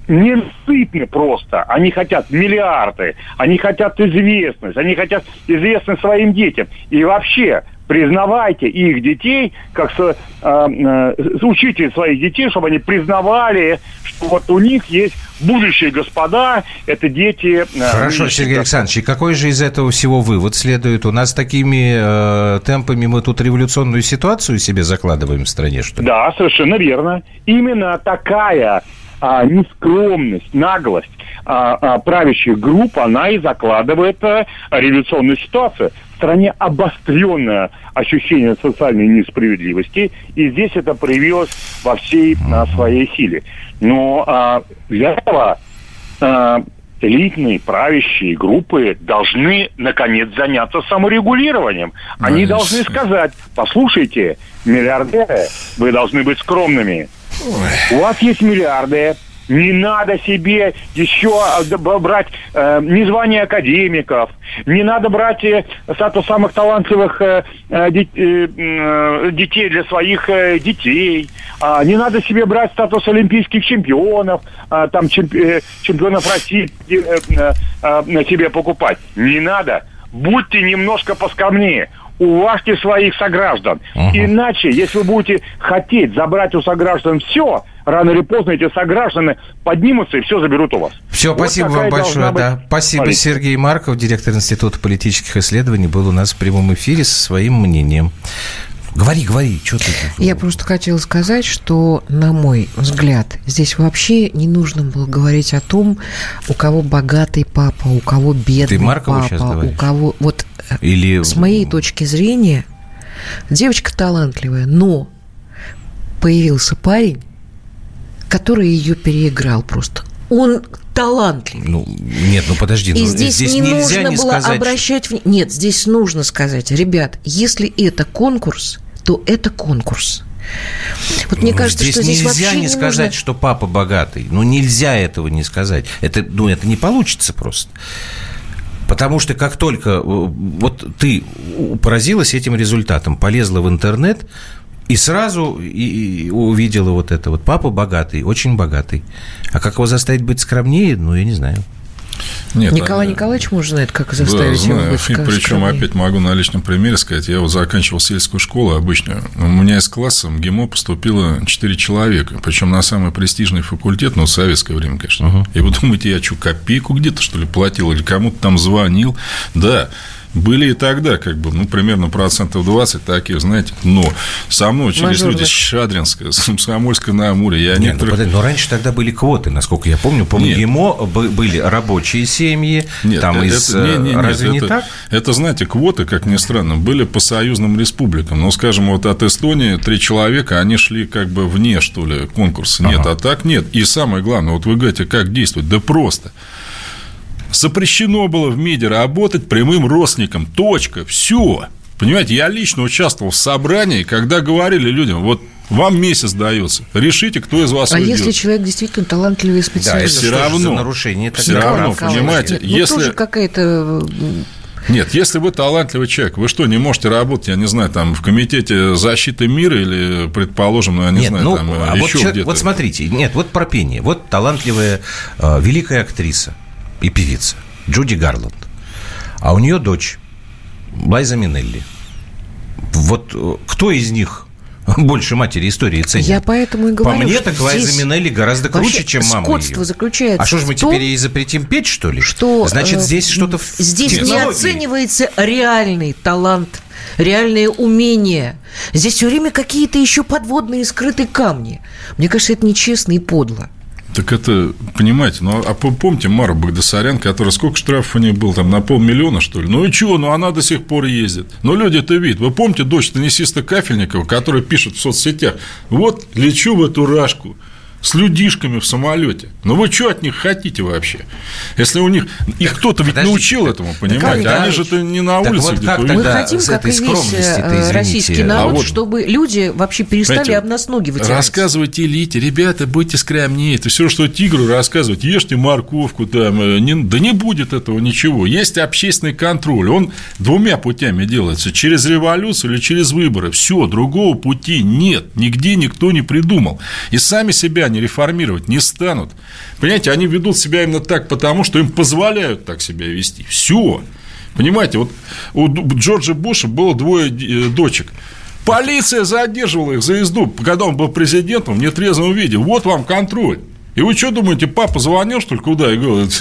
ненасытны просто. Они хотят миллиарды, они хотят известность, они хотят известность своим детям. И вообще, признавайте их детей, как с, э, э, учите своих детей, чтобы они признавали, что вот у них есть будущие господа, это дети... Э, Хорошо, Сергей Александрович, и какой же из этого всего вывод следует? У нас такими э, темпами мы тут революционную ситуацию себе закладываем в стране, что ли? Да, совершенно верно. Именно такая а, нескромность, наглость а, а, правящих групп, она и закладывает а, революционную ситуацию. В стране обостренное ощущение социальной несправедливости, и здесь это проявилось во всей а, своей силе. Но а, для этого а, элитные правящие группы должны, наконец, заняться саморегулированием. Они Конечно. должны сказать, послушайте, миллиардеры, вы должны быть скромными. Ой. У вас есть миллиарды, не надо себе еще э, брать э, ни звания академиков, не надо брать э, статус самых талантливых э, э, э, детей для своих э, детей. Э, не надо себе брать статус олимпийских чемпионов, э, там чемп, э, чемпионов России э, э, э, себе покупать. Не надо. Будьте немножко поскромнее уважьте своих сограждан. Угу. Иначе, если вы будете хотеть забрать у сограждан все, рано или поздно эти сограждане поднимутся и все заберут у вас. Все, вот спасибо вам большое. Да. Спасибо, политика. Сергей Марков, директор Института политических исследований, был у нас в прямом эфире со своим мнением. Говори, говори, что ты... Я просто хотела сказать, что, на мой взгляд, здесь вообще не нужно было говорить о том, у кого богатый папа, у кого бедный ты Маркову папа, у кого... Вот Или... с моей точки зрения, девочка талантливая, но появился парень, который ее переиграл просто. Он талантлив. Ну, нет, ну подожди. И ну, здесь, здесь не нельзя нужно не было сказать... обращать... Нет, здесь нужно сказать, ребят, если это конкурс, то это конкурс. Вот мне ну, кажется, здесь что здесь нельзя не, не сказать, нужно... что папа богатый. Ну, нельзя этого не сказать. Это, ну, это не получится просто. Потому что как только э, вот ты поразилась этим результатом, полезла в интернет, и сразу и, и увидела вот это вот. Папа богатый, очень богатый. А как его заставить быть скромнее, ну, я не знаю. Нет, Николай а, Николаевич, может, знает, как заставить да, его быть Причем, скромнее. опять могу на личном примере сказать. Я вот заканчивал сельскую школу обычную. У меня из класса ГИМО поступило 4 человека. Причем на самый престижный факультет, ну, в советское время, конечно. Uh-huh. И вы думаете, я что, копейку где-то, что ли, платил? Или кому-то там звонил? Да. Были и тогда, как бы, ну, примерно процентов 20 таких, знаете, но со мной учились люди с Шадринска, с Комсомольска на Амуре. Я Нет, ну, некоторых... ну, подожди, но раньше тогда были квоты, насколько я помню. По МГИМО были рабочие семьи, нет, там это, из... Не, не, нет, Разве это, не так? Это, знаете, квоты, как ни странно, были по союзным республикам. Но, скажем, вот от Эстонии три человека, они шли как бы вне, что ли, конкурса. Нет, ага. а так нет. И самое главное, вот вы говорите, как действовать? Да просто запрещено было в МИДе работать прямым родственником. Точка. Все. Понимаете, я лично участвовал в собрании, когда говорили людям, вот вам месяц дается. Решите, кто из вас А уйдет. если человек действительно талантливый специалист? Да, все равно. нарушение все равно, понимаете. Ну, если... тоже какая-то нет, если вы талантливый человек, вы что, не можете работать, я не знаю, там, в комитете защиты мира или, предположим, ну, я не нет, знаю, ну, там, а еще вот, где-то? Вот смотрите, нет, вот про пение. Вот талантливая, э, великая актриса – и певица Джуди Гарланд. А у нее дочь Лайза Минелли. Вот э, кто из них больше матери истории ценит. Я поэтому и говорю, По мне, так Лайза Минелли гораздо круче, чем мама скотство ее. заключается А что же мы теперь ей запретим петь, что ли? Что, Значит, здесь э, что-то в Здесь технологии. не оценивается реальный талант, реальное умение. Здесь все время какие-то еще подводные скрытые камни. Мне кажется, это нечестно и подло. Так это, понимаете, ну, а помните Мару Багдасарян, который сколько штрафов у нее был, там, на полмиллиона, что ли? Ну и чего, ну она до сих пор ездит. Но люди это видят. Вы помните дочь теннисиста Кафельникова, который пишет в соцсетях, вот лечу в эту рашку, с людишками в самолете. Ну вы что от них хотите вообще? Если у них их кто-то ведь научил этому, понимаете? Да, Они же это не на улице вот где-то. Мы хотим, как и весь э, российский народ, а вот, чтобы люди вообще перестали об нас ноги вытирать. Рассказывайте элите, ребята, будьте скромнее. Это все, что тигру рассказывать. Ешьте морковку там. Э, не, да не будет этого ничего. Есть общественный контроль. Он двумя путями делается. Через революцию или через выборы. Все, другого пути нет. Нигде никто не придумал. И сами себя они реформировать не станут. Понимаете, они ведут себя именно так, потому что им позволяют так себя вести. Все. Понимаете, вот у Джорджа Буша было двое э, дочек. Полиция задерживала их за езду, когда он был президентом в нетрезвом виде. Вот вам контроль. И вы что думаете, папа звонил, что ли, куда? И говорит,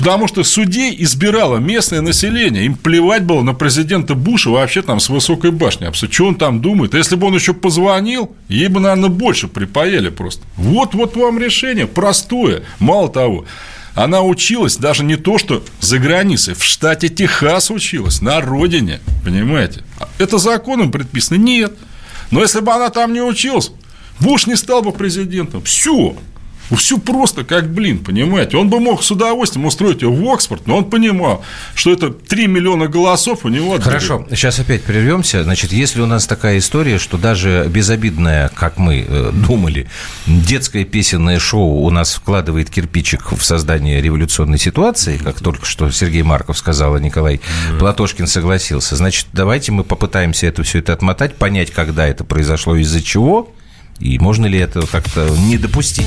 Потому что судей избирало местное население. Им плевать было на президента Буша вообще там с высокой башни. А что он там думает? Если бы он еще позвонил, ей бы, наверное, больше припаяли просто. Вот, вот вам решение. Простое. Мало того, она училась даже не то, что за границей, в штате Техас училась, на родине, понимаете? Это законом предписано? Нет. Но если бы она там не училась, Буш не стал бы президентом. Все. Ну, Все просто как блин, понимаете? Он бы мог с удовольствием устроить его в Оксфорд, но он понимал, что это 3 миллиона голосов у него. Хорошо, сейчас опять прервемся. Значит, если у нас такая история, что даже безобидная, как мы э, думали, детское песенное шоу у нас вкладывает кирпичик в создание революционной ситуации, как только что Сергей Марков сказал, а Николай mm. Платошкин согласился, значит, давайте мы попытаемся это все это отмотать, понять, когда это произошло, из-за чего, и можно ли это как-то не допустить.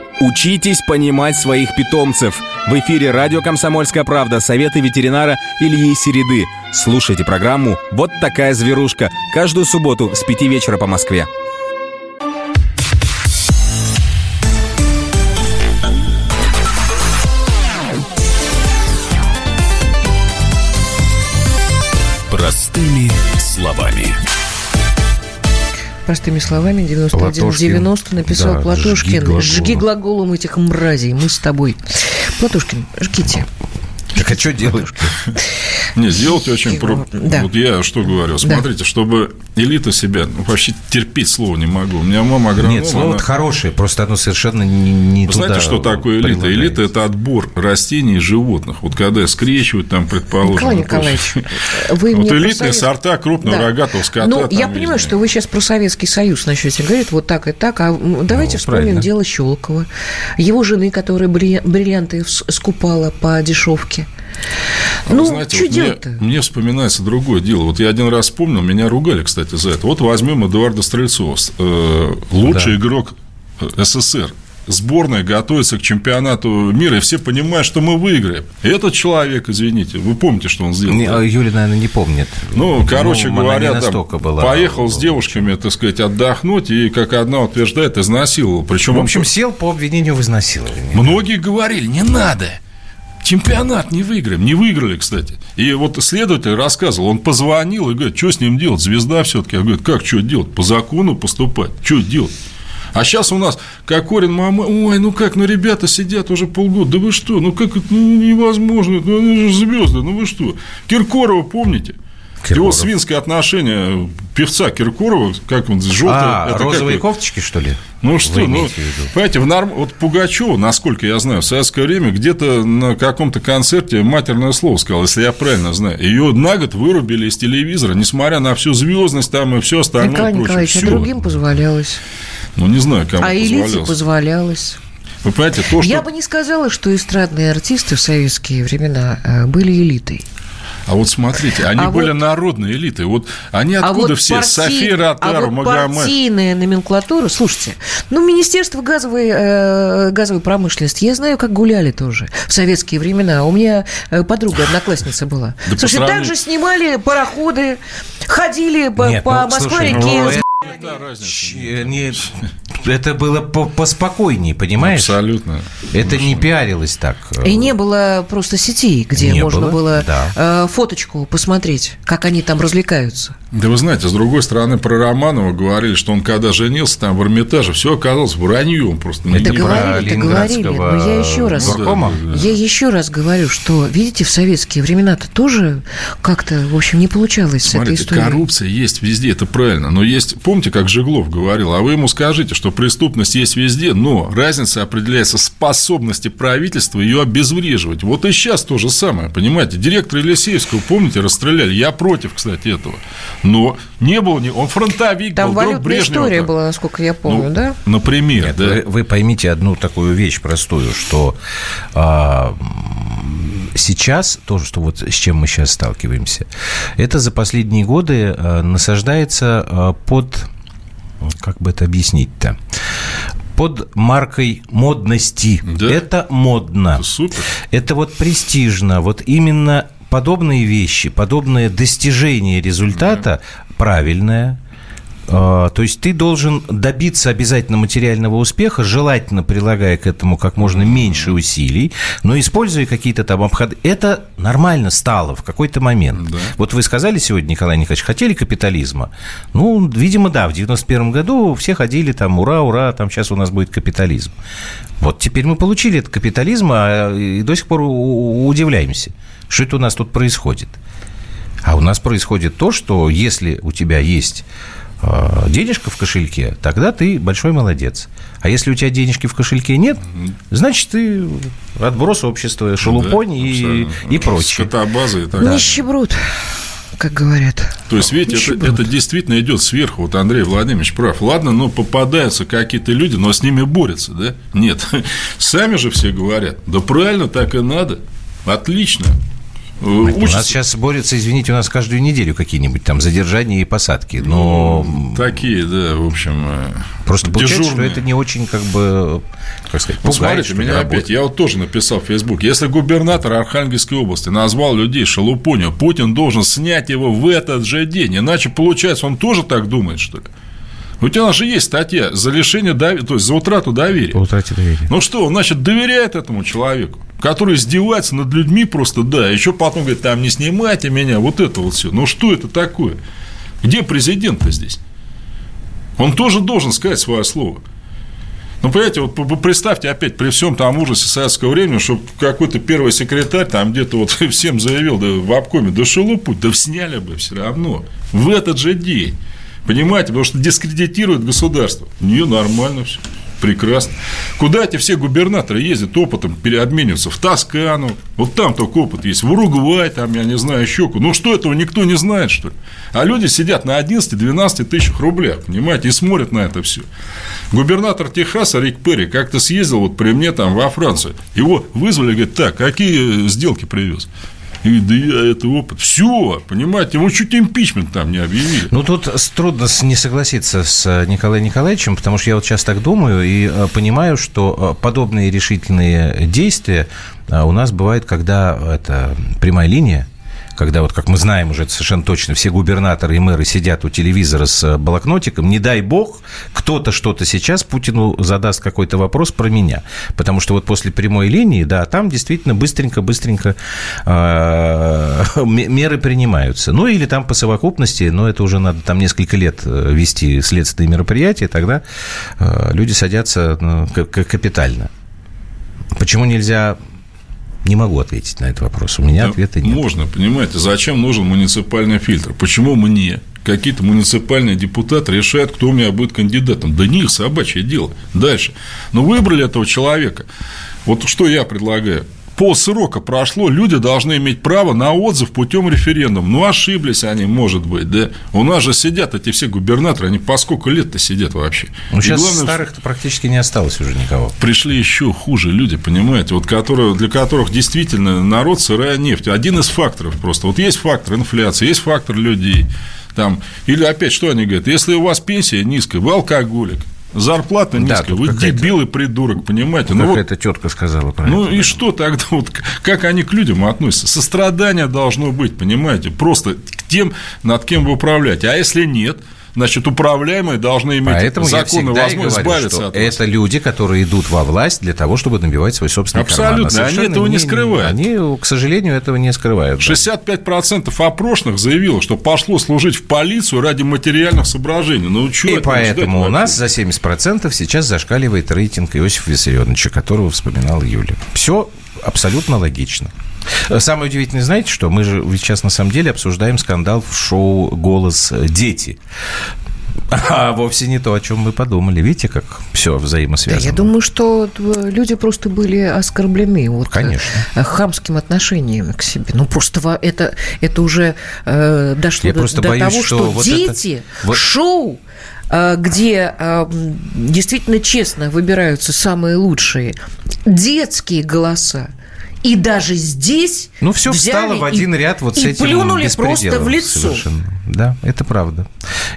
Учитесь понимать своих питомцев. В эфире радио «Комсомольская правда» советы ветеринара Ильи Середы. Слушайте программу «Вот такая зверушка» каждую субботу с 5 вечера по Москве. Простыми словами, 91-90 написал да, Платошкин. Жги глаголом. жги глаголом этих мразей, мы с тобой. Платошкин, жгите. Так а что делаешь? Не, сделать очень просто. Да. Вот я что говорю. Смотрите, да. чтобы элита себя... Ну, вообще терпеть слово не могу. У меня мама агроном. Нет, слово она... хорошее, просто оно совершенно не, не Вы знаете, что такое элита? Элита – это отбор растений и животных. Вот когда скрещивают там, предположим... Николай Николаевич, вы Вот элитные совет... сорта крупного да. рогатого скота. Ну, я понимаю, что вы сейчас про Советский Союз начнете говорить вот так и так. А давайте ну, вспомним правильно. дело Щелокова. Его жены, которая бриллианты скупала по дешевке. Ну, знаете, что вот делать-то? Мне, мне вспоминается другое дело. Вот я один раз вспомнил, меня ругали, кстати, за это. Вот возьмем Эдуарда Стрельцова, э, лучший да. игрок э, СССР сборная готовится к чемпионату мира, и все понимают, что мы выиграем. Этот человек, извините, вы помните, что он сделал? Не, да? Юля, наверное, не помнит. Ну, короче ну, говоря, там, была... поехал с девушками, так сказать, отдохнуть, и, как одна утверждает, изнасиловал. Причем в общем, он... сел по обвинению в изнасиловании. Многие говорили, не надо. Чемпионат не выиграем. Не выиграли, кстати. И вот следователь рассказывал, он позвонил и говорит, что с ним делать? Звезда все-таки. Я говорю, как что делать? По закону поступать. Что делать? А сейчас у нас Кокорин, мама, ой, ну как, ну ребята сидят уже полгода, да вы что, ну как это ну, невозможно, ну они же звезды, ну вы что? Киркорова помните? Киркоров. Его свинское отношение певца Киркорова, как он, желтый. А, это розовые как... кофточки, что ли? Ну что, ну, понимаете, в норм... вот Пугачева, насколько я знаю, в советское время где-то на каком-то концерте матерное слово сказал, если я правильно знаю. Ее на год вырубили из телевизора, несмотря на всю звездность там и все остальное. Николай прочее. Николаевич, а другим позволялось. Ну, не знаю, кому а позволялось. А позволялось. Вы понимаете, то, что... Я бы не сказала, что эстрадные артисты в советские времена э, были элитой. А вот смотрите, они а были вот... народной элитой. Вот они а откуда а вот все? Парти... София Ротару, а вот Магомед. партийная номенклатура. Слушайте, ну, Министерство газовой, э, газовой промышленности, я знаю, как гуляли тоже в советские времена. У меня э, подруга, одноклассница была. Да Слушайте, сравнению... также снимали пароходы, ходили по, Нет, по ну, Москве-реке. Ну, не, это было поспокойнее, понимаешь? Абсолютно. Это не пиарилось так. И не было просто сетей, где не можно было, было да. Э, фоточку посмотреть, как они там развлекаются. Да вы знаете, с другой стороны, про Романова говорили, что он когда женился там в Эрмитаже, все оказалось враньем просто. Это не говорили, это говорили, но я еще раз, Горкома? я еще раз говорю, что, видите, в советские времена-то тоже как-то, в общем, не получалось Смотрите, с этой историей. коррупция есть везде, это правильно, но есть, помните, как Жиглов говорил, а вы ему скажите, что преступность есть везде, но разница определяется способности правительства ее обезвреживать. Вот и сейчас то же самое, понимаете? Директор Елисеевского, помните, расстреляли. Я против, кстати, этого. Но не было, он фронтовик Там был, валютная Брежнева. история была, насколько я помню, Ну, да? Например, Нет, да. вы, вы поймите одну такую вещь простую, что а, сейчас, то, что вот с чем мы сейчас сталкиваемся, это за последние годы а, насаждается а, под, как бы это объяснить-то, под маркой модности. Да. Это модно. Это супер. Это вот престижно. Вот именно подобные вещи, подобное достижение результата правильное. А, То есть ты должен добиться обязательно материального успеха, желательно прилагая к этому как можно меньше усилий, но используя какие-то там обходы. Это нормально стало в какой-то момент. Да. Вот вы сказали сегодня, Николай Николаевич, хотели капитализма? Ну, видимо, да, в 91 году все ходили там, ура, ура, там сейчас у нас будет капитализм. Вот теперь мы получили этот капитализм, а и до сих пор удивляемся, что это у нас тут происходит. А у нас происходит то, что если у тебя есть денежка в кошельке, тогда ты большой молодец. А если у тебя денежки в кошельке нет, значит, ты отброс общества, шелупонь Да, и, абсолютно. и прочее. Скотобаза и так далее. Нищеброд, как говорят. То есть, видите, это, это действительно идет сверху. Вот Андрей Владимирович прав. Ладно, ну, попадаются какие-то люди, но с ними борются, да? Нет. Сами же все говорят. Да правильно, так и надо. Отлично. Э, У нас Учатся. сейчас борются, извините, у нас каждую неделю какие-нибудь там задержания и посадки. Но Такие, да, в общем, э, просто получается, дежурные. что это не очень, как бы, как сказать, Ну, пугает, смотрите, что ли, меня опять, я вот тоже написал в Facebook, если губернатор Архангельской области назвал людей шалупонью, Путин должен снять его в этот же день, иначе, получается, он тоже так думает, что ли? У тебя же есть статья за лишение доверия, то есть за утрату доверия. По утрате доверия. Ну что, он, значит, доверяет этому человеку, который издевается над людьми просто, да, еще потом говорит, там не снимайте меня, вот это вот все. Ну что это такое? Где президент-то здесь? Он тоже должен сказать свое слово. Ну, понимаете, вот представьте опять при всем там ужасе советского времени, что какой-то первый секретарь там где-то вот всем заявил да, в обкоме, да шелупуть, да сняли бы все равно в этот же день. Понимаете, потому что дискредитирует государство. Не, нормально все. Прекрасно. Куда эти все губернаторы ездят опытом, переобмениваются? В Тоскану. Вот там только опыт есть. В Уругвай, там, я не знаю, еще куда. Ну, что этого никто не знает, что ли? А люди сидят на 11-12 тысячах рублях, понимаете, и смотрят на это все. Губернатор Техаса Рик Перри как-то съездил вот при мне там во Францию. Его вызвали, говорит, так, какие сделки привез? И да я это опыт. Все, понимаете, ему чуть импичмент там не объявили. Ну, тут трудно не согласиться с э, Николаем Николаевичем, потому что я вот сейчас так думаю и э, понимаю, что э, подобные решительные действия у нас бывают, когда это прямая линия, когда вот, как мы знаем уже совершенно точно, все губернаторы и мэры сидят у телевизора с э, блокнотиком, не дай бог, кто-то что-то сейчас Путину задаст какой-то вопрос про меня. Потому что вот после прямой линии, да, там действительно быстренько-быстренько м- меры принимаются. Ну, или там по совокупности, но это уже надо там несколько лет э, вести следственные мероприятия, тогда э, люди садятся ну, капитально. Почему нельзя... Не могу ответить на этот вопрос. У меня Да ответа нет. Можно, понимаете, зачем нужен муниципальный фильтр? Почему мне, какие-то муниципальные депутаты решают, кто у меня будет кандидатом? Да них собачье дело. Дальше. Ну, выбрали этого человека. Вот что я предлагаю. Полсрока прошло, люди должны иметь право на отзыв путем референдума. Ну, ошиблись они, может быть, да. У нас же сидят эти все губернаторы, они по сколько лет-то сидят вообще. Ну, И сейчас главное, старых-то практически не осталось уже никого. пришли еще хуже люди, понимаете, вот которые, для которых действительно народ сырая нефть. Один из факторов просто. Вот есть фактор инфляции, есть фактор людей. Там, или опять, что они говорят, если у вас пенсия низкая, вы алкоголик, зарплата Да, низкая, тут вы какая-то- дебил и придурок, понимаете? Ну, Как вот, эта тетка сказала про ну это. и что тогда, вот, как они к людям относятся? Сострадание должно быть, понимаете, просто к тем, над кем вы управляете. А если нет, значит, управляемые должны иметь Поэтому законную возможность говорю, избавиться что от это люди, которые идут во власть для того, чтобы набивать свой собственный Абсолютно, карман. А они этого не скрывают. Они, к сожалению, этого не скрывают. да. 65% опрошенных заявило, что пошло служить в полицию ради материальных соображений. Ну, И поэтому у нас за 70% сейчас зашкаливает рейтинг Иосифа Виссарионовича, которого вспоминал Юля. Все абсолютно логично. Самое удивительное, знаете, что мы же ведь сейчас на самом деле обсуждаем скандал в шоу «Голос дети». А вовсе не то, о чем мы подумали. Видите, как все взаимосвязано. Да, я думаю, что люди просто были оскорблены вот Конечно. Э, хамским отношением к себе. Ну, просто это, это уже э, дошло Я до, просто до боюсь, того, что, что вот дети это- вот- шоу э, где э, действительно честно выбираются самые лучшие детские голоса. И даже здесь Ну, все взяли встало в и- один ряд вот с и этим плюнули просто в лицо. совершенно. Да, это правда.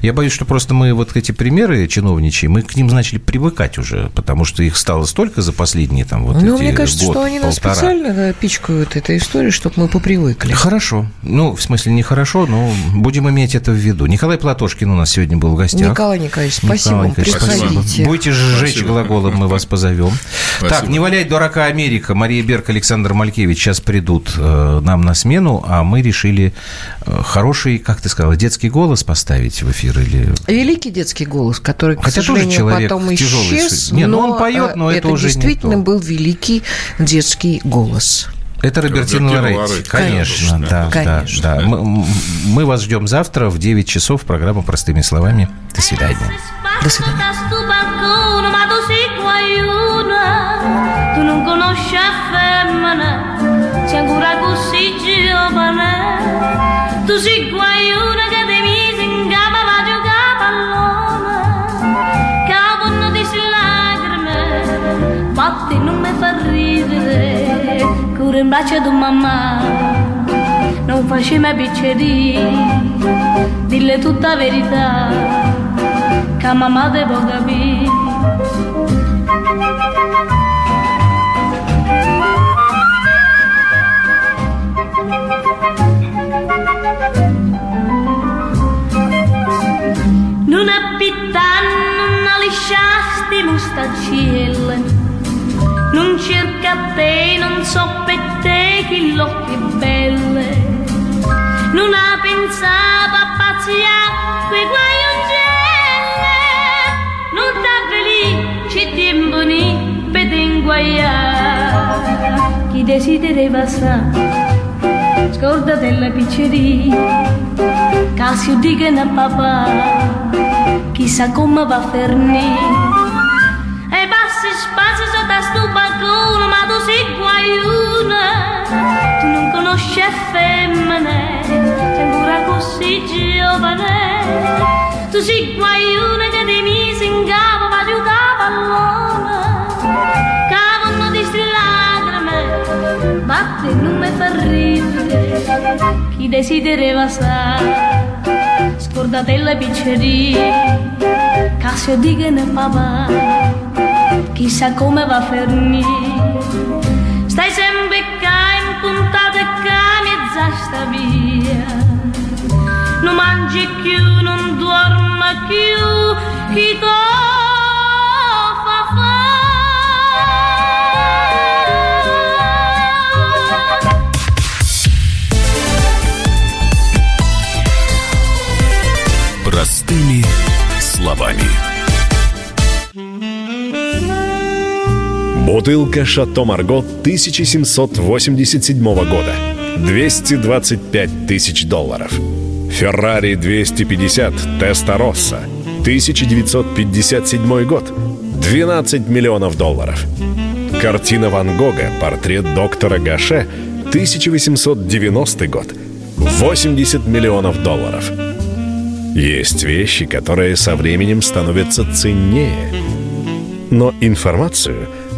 Я боюсь, что просто мы вот эти примеры чиновничьи, мы к ним начали привыкать уже, потому что их стало столько за последние там вот Ну, эти мне кажется, год, что они нас полтора. специально да, пичкают этой историей, чтобы мы попривыкли. Хорошо. Ну, в смысле, нехорошо, но будем иметь это в виду. Николай Платошкин у нас сегодня был в гостях. Николай Николаевич, спасибо Николай Николаевич, приходите. Будете сжечь Спасибо. глаголом, мы вас позовем. Спасибо. Так, не валяй дурака Америка. Мария Берг, Александр Малькевич сейчас придут э, нам на смену, а мы решили э, хороший, как ты сказала, детский голос поставить в эфир или... Великий детский голос, который, к Хотя тоже сожалению, человек потом тяжелой исчез. Не, ну он поет, но э, это уже не действительно то. был великий детский голос. Это Робертино Лоретти. Лоретти, Конечно, конечно. да, да, Конечно. да. Мы, мы вас ждем завтра в 9 часов. Программа «Простыми словами». До свидания. До свидания. tu sei cura in braccio di mamma, non faceva picceri, dille tutta verità che a mamma devo capire. Non abitano, non lisciasti mustaccelle, non cerca te, non so te chi l'occhi belle, non ha pensato a pazziare quei guai angelle, non t'ha felice tempo ni per inguaiare, chi desidera passare, scorda della pizzeria, Casio dicono a papà, chissà come va a finire. E passi spazio sotto sto balcone, ma tu sei guaiuna, conosce femmine, sembra così giovane, tu sei guaione che ti mise in capo, ma giocava all'uomo, cavano di lacrime, ma te non mi fa ridere, chi desiderava sa, scordate scordatella picceria, Cassio di che ne papà, chissà come va a fermi, stai sempre qua in puntata. Sta via. Non mangi più, non dormi più, chi fa fa? Простыми словами. Бутылка «Шато Марго» 1787 года. 225 тысяч долларов. «Феррари 250» Теста Росса. 1957 год. 12 миллионов долларов. Картина Ван Гога «Портрет доктора Гаше» 1890 год. 80 миллионов долларов. Есть вещи, которые со временем становятся ценнее. Но информацию